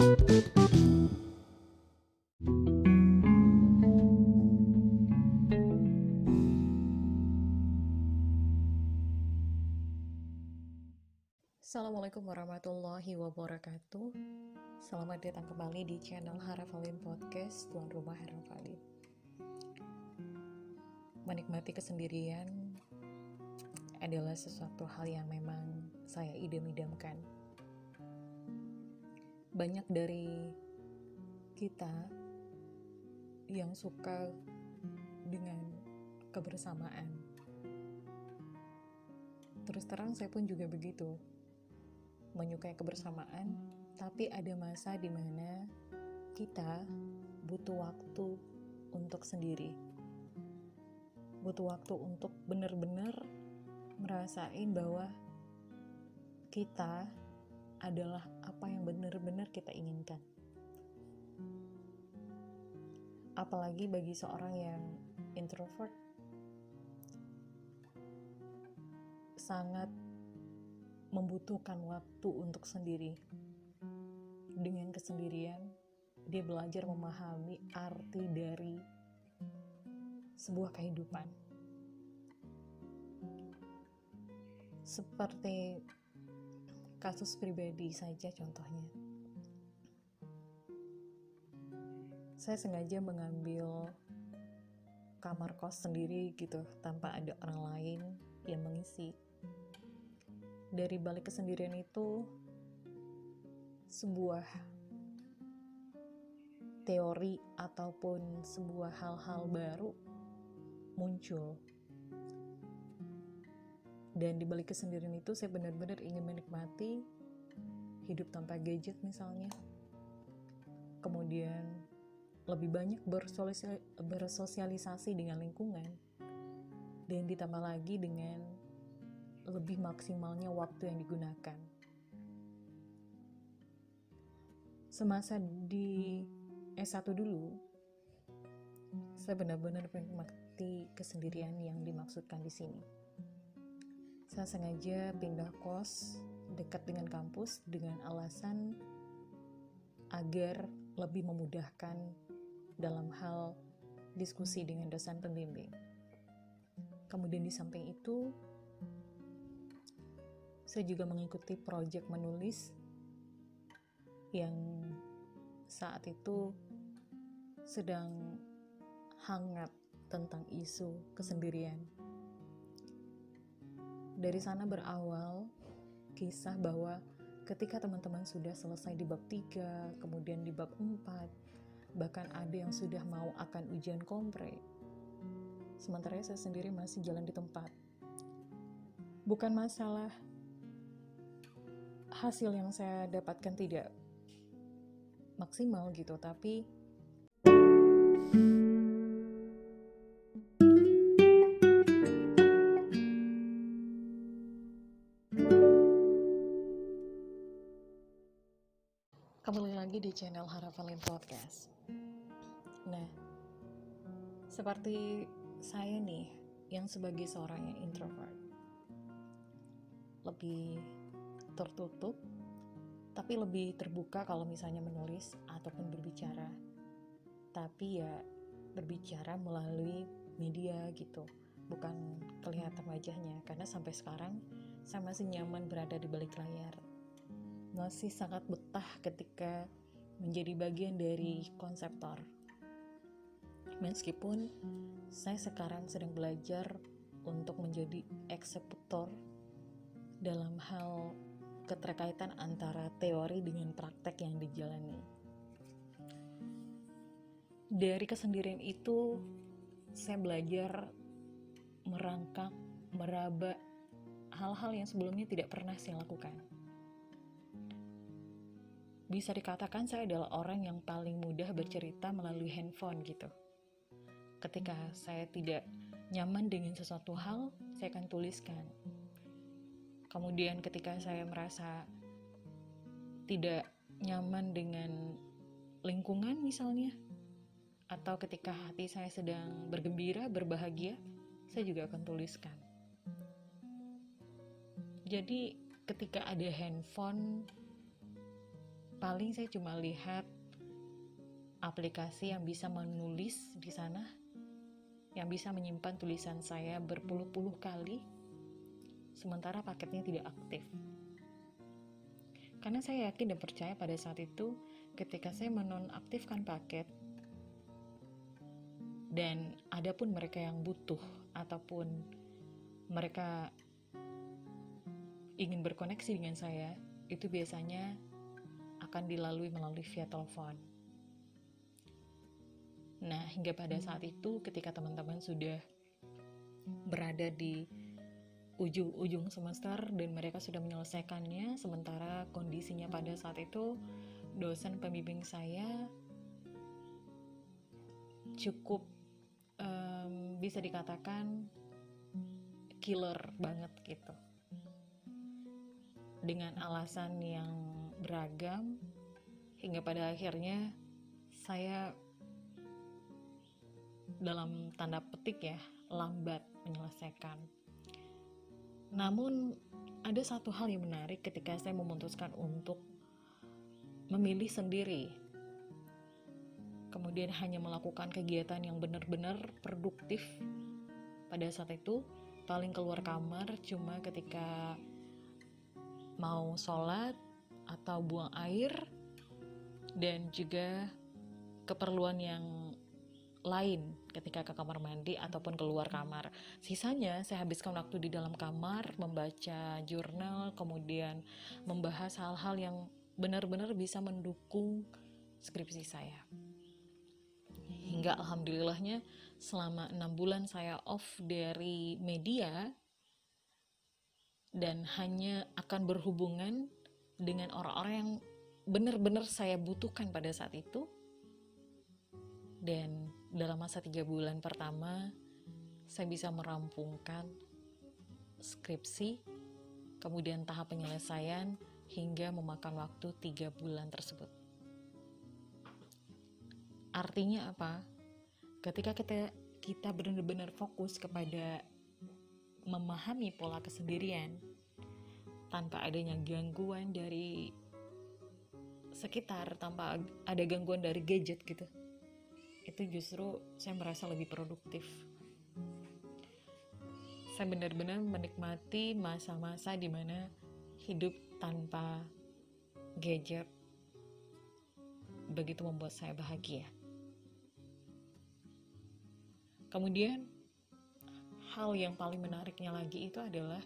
Assalamualaikum warahmatullahi wabarakatuh. Selamat datang kembali di channel Harafalin Podcast Tuan Rumah Harafalin. Menikmati kesendirian adalah sesuatu hal yang memang saya idam-idamkan Banyak dari kita yang suka dengan kebersamaan Terus terang saya pun juga begitu menyukai kebersamaan, tapi ada masa di mana kita butuh waktu untuk sendiri. Butuh waktu untuk benar-benar merasain bahwa kita adalah benar-benar kita inginkan. Apalagi bagi seorang yang introvert, sangat membutuhkan waktu untuk sendiri. Dengan kesendirian, dia belajar memahami arti dari sebuah kehidupan. Seperti kasus pribadi saja contohnya. Saya sengaja mengambil kamar kos sendiri gitu tanpa ada orang lain yang mengisi dari balik kesendirian itu sebuah teori ataupun sebuah hal-hal baru muncul. Dan di balik kesendirian itu saya benar-benar ingin menikmati hidup tanpa gadget misalnya. Kemudian lebih banyak bersosialisasi dengan lingkungan. Dan ditambah lagi dengan lebih maksimalnya waktu yang digunakan. Semasa di S1 dulu, saya benar-benar menikmati kesendirian yang dimaksudkan di sini. Saya sengaja pindah kos dekat dengan kampus dengan alasan agar lebih memudahkan dalam hal diskusi dengan dosen pembimbing. Kemudian di samping itu, saya juga mengikuti proyek menulis yang saat itu sedang hangat tentang isu kesendirian. Dari sana berawal kisah bahwa ketika teman-teman sudah selesai di bab 3, kemudian di bab 4, bahkan ada yang sudah mau akan ujian kompre. Sementara saya sendiri masih jalan di tempat. Bukan masalah hasil yang saya dapatkan tidak maksimal gitu tapi di channel Harafalin Podcast. Nah seperti saya nih yang sebagai seorang yang introvert lebih tertutup tapi lebih terbuka kalau misalnya menulis ataupun berbicara. Tapi ya berbicara melalui media gitu bukan kelihatan wajahnya. Karena sampai sekarang saya masih nyaman berada di balik layar. Masih sangat betah ketika menjadi bagian dari konseptor meskipun saya sekarang sedang belajar untuk menjadi eksekutor dalam hal keterkaitan antara teori dengan praktek yang dijalani. Dari kesendirian itu, saya belajar merangkak, meraba hal-hal yang sebelumnya tidak pernah saya lakukan. Bisa dikatakan saya adalah orang yang paling mudah bercerita melalui handphone gitu. Ketika saya tidak nyaman dengan sesuatu hal, saya akan tuliskan Kemudian ketika saya merasa tidak nyaman dengan lingkungan misalnya, atau ketika hati saya sedang bergembira, berbahagia, saya juga akan tuliskan. Jadi ketika ada handphone, paling saya cuma lihat aplikasi yang bisa menulis di sana yang bisa menyimpan tulisan saya berpuluh-puluh kali sementara paketnya tidak aktif. Karena saya yakin dan percaya pada saat itu ketika saya menonaktifkan paket dan ada pun mereka yang butuh ataupun mereka ingin berkoneksi dengan saya itu biasanya akan dilalui melalui via telepon. Nah, hingga pada saat itu ketika teman-teman sudah berada di ujung-ujung semester dan mereka sudah menyelesaikannya, sementara kondisinya pada saat itu dosen pembimbing saya cukup um, bisa dikatakan killer banget gitu. Dengan alasan yang beragam hingga pada akhirnya saya dalam tanda petik ya lambat menyelesaikan. Namun ada satu hal yang menarik ketika saya memutuskan untuk memilih sendiri. Kemudian hanya melakukan kegiatan yang benar-benar produktif. Pada saat itu paling keluar kamar cuma ketika mau sholat atau buang air dan juga keperluan yang lain ketika ke kamar mandi ataupun keluar kamar. Sisanya saya habiskan waktu di dalam kamar membaca jurnal, kemudian membahas hal-hal yang benar-benar bisa mendukung skripsi saya. Hingga alhamdulillahnya selama enam bulan saya off dari media dan hanya akan berhubungan dengan orang-orang yang benar-benar saya butuhkan pada saat itu. Dan dalam masa tiga bulan pertama saya bisa merampungkan skripsi kemudian tahap penyelesaian hingga memakan waktu tiga bulan tersebut. Artinya apa? Ketika kita kita benar-benar fokus kepada memahami pola kesendirian tanpa adanya gangguan dari sekitar tanpa ada gangguan dari gadget gitu. Itu justru saya merasa lebih produktif. Saya benar-benar menikmati masa-masa di mana hidup tanpa gadget begitu membuat saya bahagia. Kemudian hal yang paling menariknya lagi itu adalah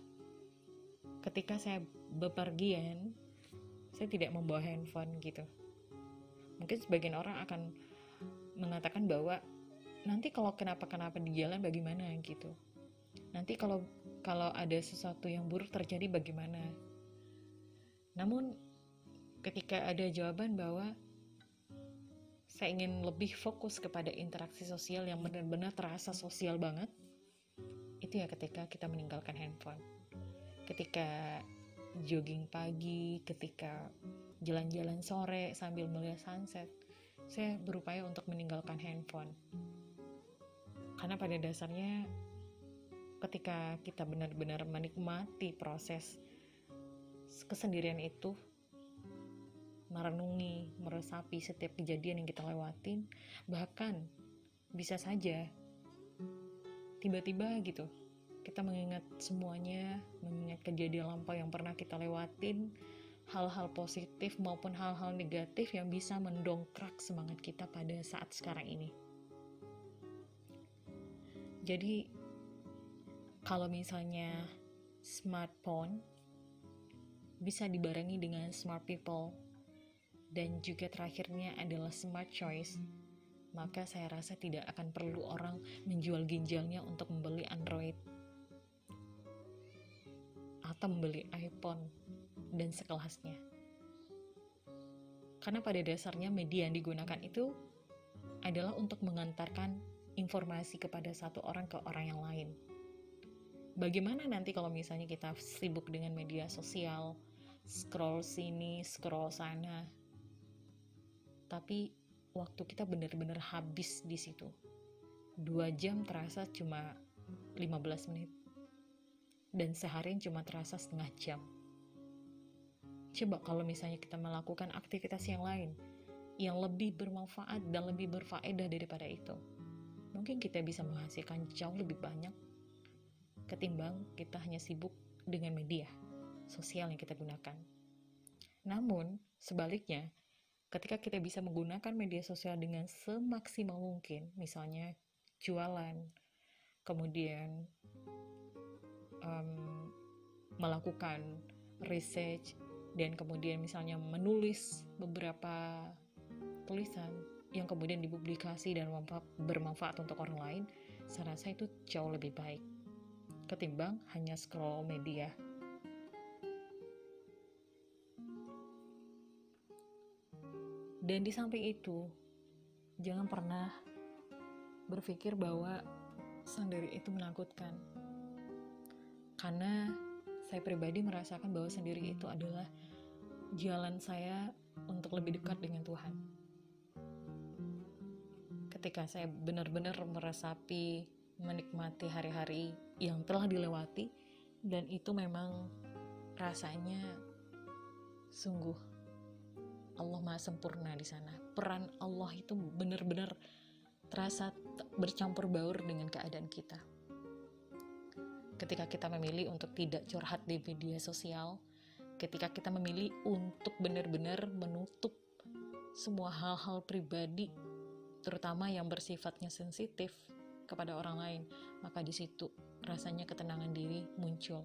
ketika saya bepergian saya tidak membawa handphone gitu mungkin sebagian orang akan mengatakan bahwa nanti kalau kenapa-kenapa di jalan bagaimana gitu. Nanti kalau kalau ada sesuatu yang buruk terjadi bagaimana? Namun ketika ada jawaban bahwa saya ingin lebih fokus kepada interaksi sosial yang benar-benar terasa sosial banget, itu ya ketika kita meninggalkan handphone. Ketika jogging pagi, ketika jalan-jalan sore sambil melihat sunset, saya berupaya untuk meninggalkan handphone. Karena pada dasarnya ketika kita benar-benar menikmati proses kesendirian itu, merenungi, meresapi setiap kejadian yang kita lewatin, bahkan bisa saja tiba-tiba gitu kita mengingat semuanya, mengingat kejadian lampau yang pernah kita lewatin, hal-hal positif maupun hal-hal negatif yang bisa mendongkrak semangat kita pada saat sekarang ini. Jadi, kalau misalnya smartphone bisa dibarengi dengan smart people dan juga terakhirnya adalah smart choice, maka saya rasa tidak akan perlu orang menjual ginjalnya untuk membeli Android atau membeli iPhone dan sekelasnya. Karena pada dasarnya media yang digunakan itu adalah untuk mengantarkan informasi kepada satu orang ke orang yang lain. Bagaimana nanti kalau misalnya kita sibuk dengan media sosial, scroll sini, scroll sana, tapi waktu kita benar-benar habis di situ. Dua jam terasa cuma 15 menit. Dan seharian cuma terasa setengah jam Coba kalau misalnya kita melakukan aktivitas yang lain yang lebih bermanfaat dan lebih berfaedah daripada itu. Mungkin kita bisa menghasilkan jauh lebih banyak ketimbang kita hanya sibuk dengan media sosial yang kita gunakan. Namun, sebaliknya, ketika kita bisa menggunakan media sosial dengan semaksimal mungkin, misalnya jualan, kemudian um, melakukan research, dan kemudian misalnya menulis beberapa tulisan yang kemudian dipublikasi dan bermanfaat untuk orang lain, saya rasa itu jauh lebih baik ketimbang hanya scroll media Dan di samping itu, jangan pernah berpikir bahwa sendiri itu menakutkan. Karena saya pribadi merasakan bahwa sendiri itu adalah jalan saya untuk lebih dekat dengan Tuhan. Ketika saya benar-benar meresapi, menikmati hari-hari yang telah dilewati, dan itu memang rasanya sungguh Allah Maha sempurna di sana. Peran Allah itu benar-benar terasa bercampur baur dengan keadaan kita. Ketika kita memilih untuk tidak curhat di media sosial, ketika kita memilih untuk benar-benar menutup semua hal-hal pribadi, terutama yang bersifatnya sensitif kepada orang lain, maka di situ rasanya ketenangan diri muncul.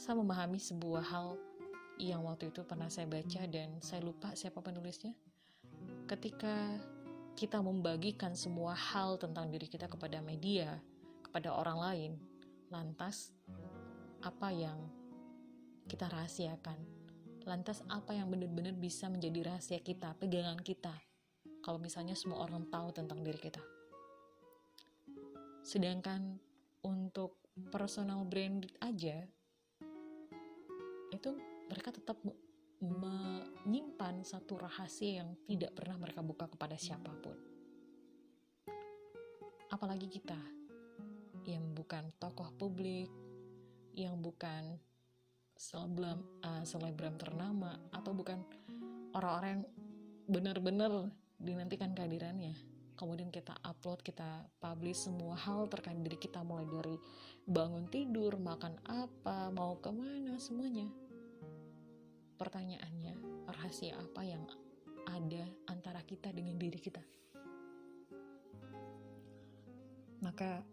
Saya memahami sebuah hal yang waktu itu pernah saya baca dan saya lupa siapa penulisnya. Ketika kita membagikan semua hal tentang diri kita kepada media, kepada orang lain, lantas apa yang kita rahasiakan? Lantas apa yang benar-benar bisa menjadi rahasia kita, pegangan kita? Kalau misalnya semua orang tahu tentang diri kita. Sedangkan untuk personal brand aja itu mereka tetap menyimpan satu rahasia yang tidak pernah mereka buka kepada siapa pun. Apalagi kita yang bukan tokoh publik, yang bukan selebgram, uh, selebgram ternama, atau bukan orang-orang yang benar-benar dinantikan kehadirannya. Kemudian kita upload, kita publish semua hal terkait diri kita mulai dari bangun tidur, makan apa, mau ke mana, semuanya pertanyaannya, rahasia apa yang ada antara kita dengan diri kita? Maka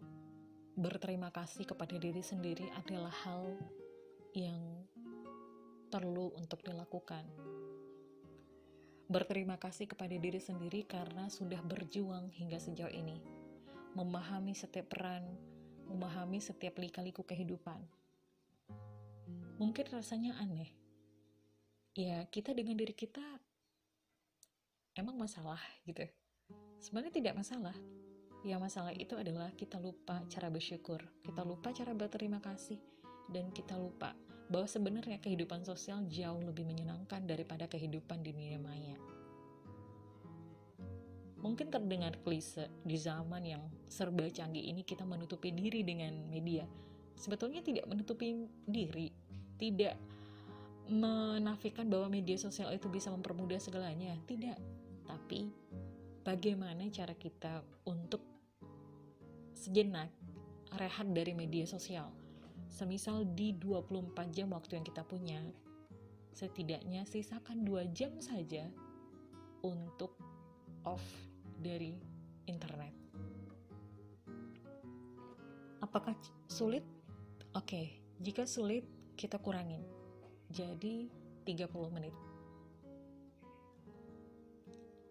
berterima kasih kepada diri sendiri adalah hal yang perlu untuk dilakukan. Berterima kasih kepada diri sendiri karena sudah berjuang hingga sejauh ini, memahami setiap peran, memahami setiap lika-liku kehidupan. Mungkin rasanya aneh, ya kita dengan diri kita emang masalah gitu sebenarnya tidak masalah ya masalah itu adalah kita lupa cara bersyukur kita lupa cara berterima kasih dan kita lupa bahwa sebenarnya kehidupan sosial jauh lebih menyenangkan daripada kehidupan di dunia maya mungkin terdengar klise di zaman yang serba canggih ini kita menutupi diri dengan media sebetulnya tidak menutupi diri tidak menafikan bahwa media sosial itu bisa mempermudah segalanya. Tidak. Tapi bagaimana cara kita untuk sejenak rehat dari media sosial. Semisal di 24 jam waktu yang kita punya, setidaknya sisakan 2 jam saja untuk off dari internet. Apakah sulit? Oke, okay. jika sulit, kita kurangin jadi 30 menit.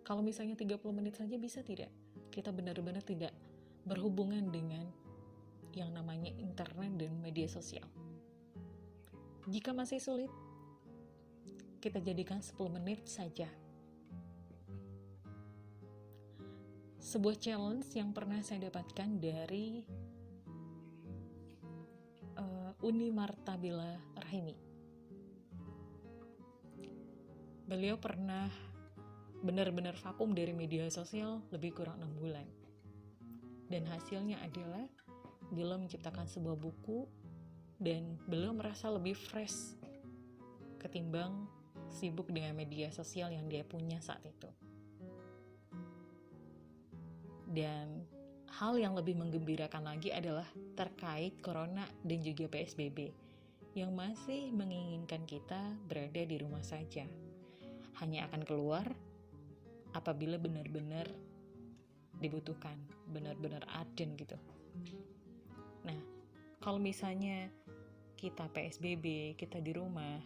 Kalau misalnya 30 menit saja bisa tidak? Kita benar-benar tidak berhubungan dengan yang namanya internet dan media sosial. Jika masih sulit, kita jadikan 10 menit saja. Sebuah challenge yang pernah saya dapatkan dari uh, Uni Martabila Rahimi beliau pernah benar-benar vakum dari media sosial lebih kurang enam bulan. Dan hasilnya adalah beliau menciptakan sebuah buku dan beliau merasa lebih fresh ketimbang sibuk dengan media sosial yang dia punya saat itu. Dan hal yang lebih menggembirakan lagi adalah terkait corona dan juga PSBB yang masih menginginkan kita berada di rumah saja. Hanya akan keluar apabila benar-benar dibutuhkan, benar-benar urgent gitu. Nah, kalau misalnya kita PSBB, kita di rumah,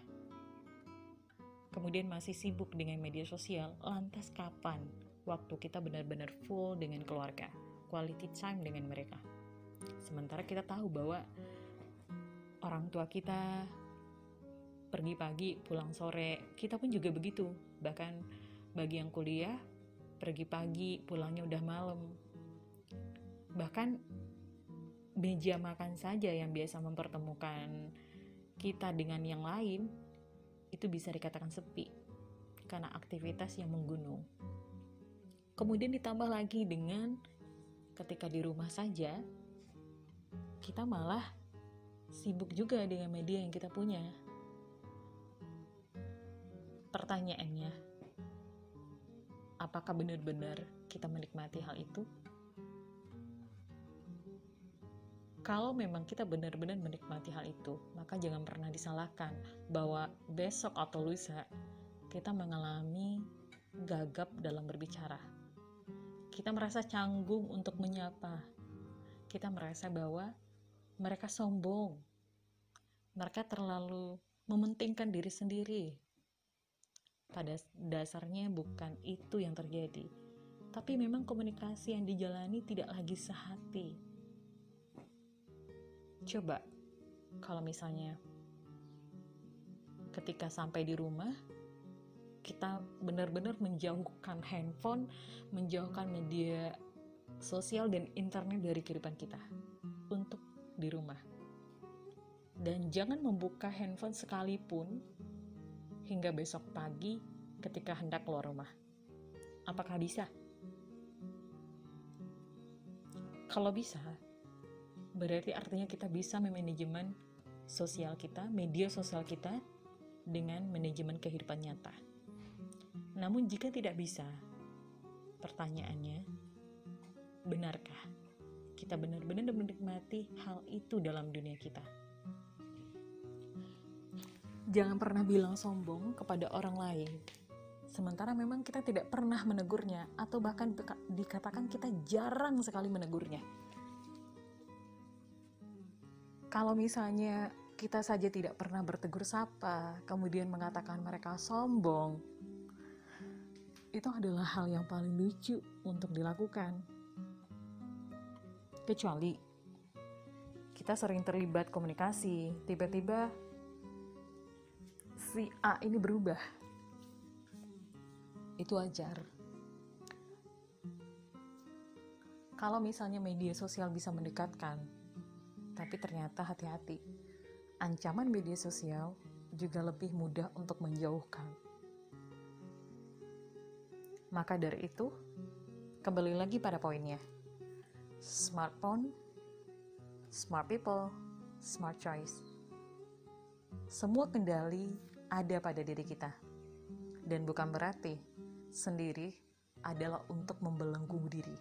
kemudian masih sibuk dengan media sosial, lantas kapan waktu kita benar-benar full dengan keluarga, quality time dengan mereka? Sementara kita tahu bahwa orang tua kita pergi pagi, pulang sore, kita pun juga begitu. Bahkan bagi yang kuliah, pergi pagi, pulangnya udah malam. Bahkan meja makan saja yang biasa mempertemukan kita dengan yang lain itu bisa dikatakan sepi karena aktivitas yang menggunung. Kemudian ditambah lagi dengan ketika di rumah saja kita malah sibuk juga dengan media yang kita punya. Pertanyaannya, apakah benar-benar kita menikmati hal itu? Kalau memang kita benar-benar menikmati hal itu, maka jangan pernah disalahkan bahwa besok atau lusa kita mengalami gagap dalam berbicara. Kita merasa canggung untuk menyapa. Kita merasa bahwa mereka sombong. Mereka terlalu mementingkan diri sendiri. Pada dasarnya bukan itu yang terjadi. Tapi memang komunikasi yang dijalani tidak lagi sehati Coba kalau misalnya ketika sampai di rumah kita benar-benar menjauhkan handphone, menjauhkan media sosial dan internet dari kehidupan kita untuk di rumah. Dan jangan membuka handphone sekalipun hingga besok pagi ketika hendak keluar rumah. Apakah bisa? Kalau bisa, berarti artinya kita bisa memanajemen sosial kita, media sosial kita dengan manajemen kehidupan nyata. Namun jika tidak bisa, pertanyaannya, benarkah kita benar-benar menikmati hal itu dalam dunia kita? Jangan pernah bilang sombong kepada orang lain, sementara memang kita tidak pernah menegurnya, atau bahkan dikatakan kita jarang sekali menegurnya kalau misalnya kita saja tidak pernah bertegur sapa, kemudian mengatakan mereka sombong, itu adalah hal yang paling lucu untuk dilakukan. Kecuali kita sering terlibat komunikasi, tiba-tiba si A ini berubah. Itu wajar. Kalau misalnya media sosial bisa mendekatkan, tapi ternyata hati-hati. Ancaman media sosial juga lebih mudah untuk menjauhkan. Maka dari itu, kembali lagi pada poinnya. Smartphone, smart people, smart choice. Semua kendali ada pada diri kita. Dan bukan berarti sendiri adalah untuk membelenggu diri.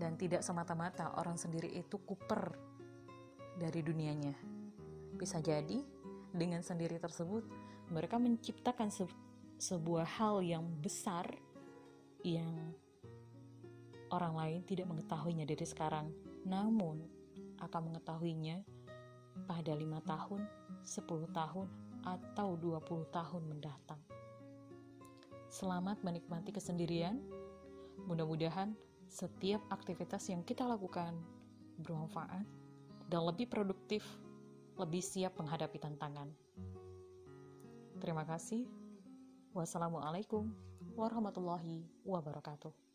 Dan tidak semata-mata orang sendiri itu kuper dari dunianya. Bisa jadi dengan sendiri tersebut mereka menciptakan se sebuah hal yang besar yang orang lain tidak mengetahuinya dari sekarang, namun akan mengetahuinya pada lima tahun, 10 tahun, atau 20 tahun mendatang. Selamat menikmati kesendirian. Mudah-mudahan setiap aktivitas yang kita lakukan bermanfaat dan lebih produktif, lebih siap menghadapi tantangan. Terima kasih. Wassalamualaikum warahmatullahi wabarakatuh.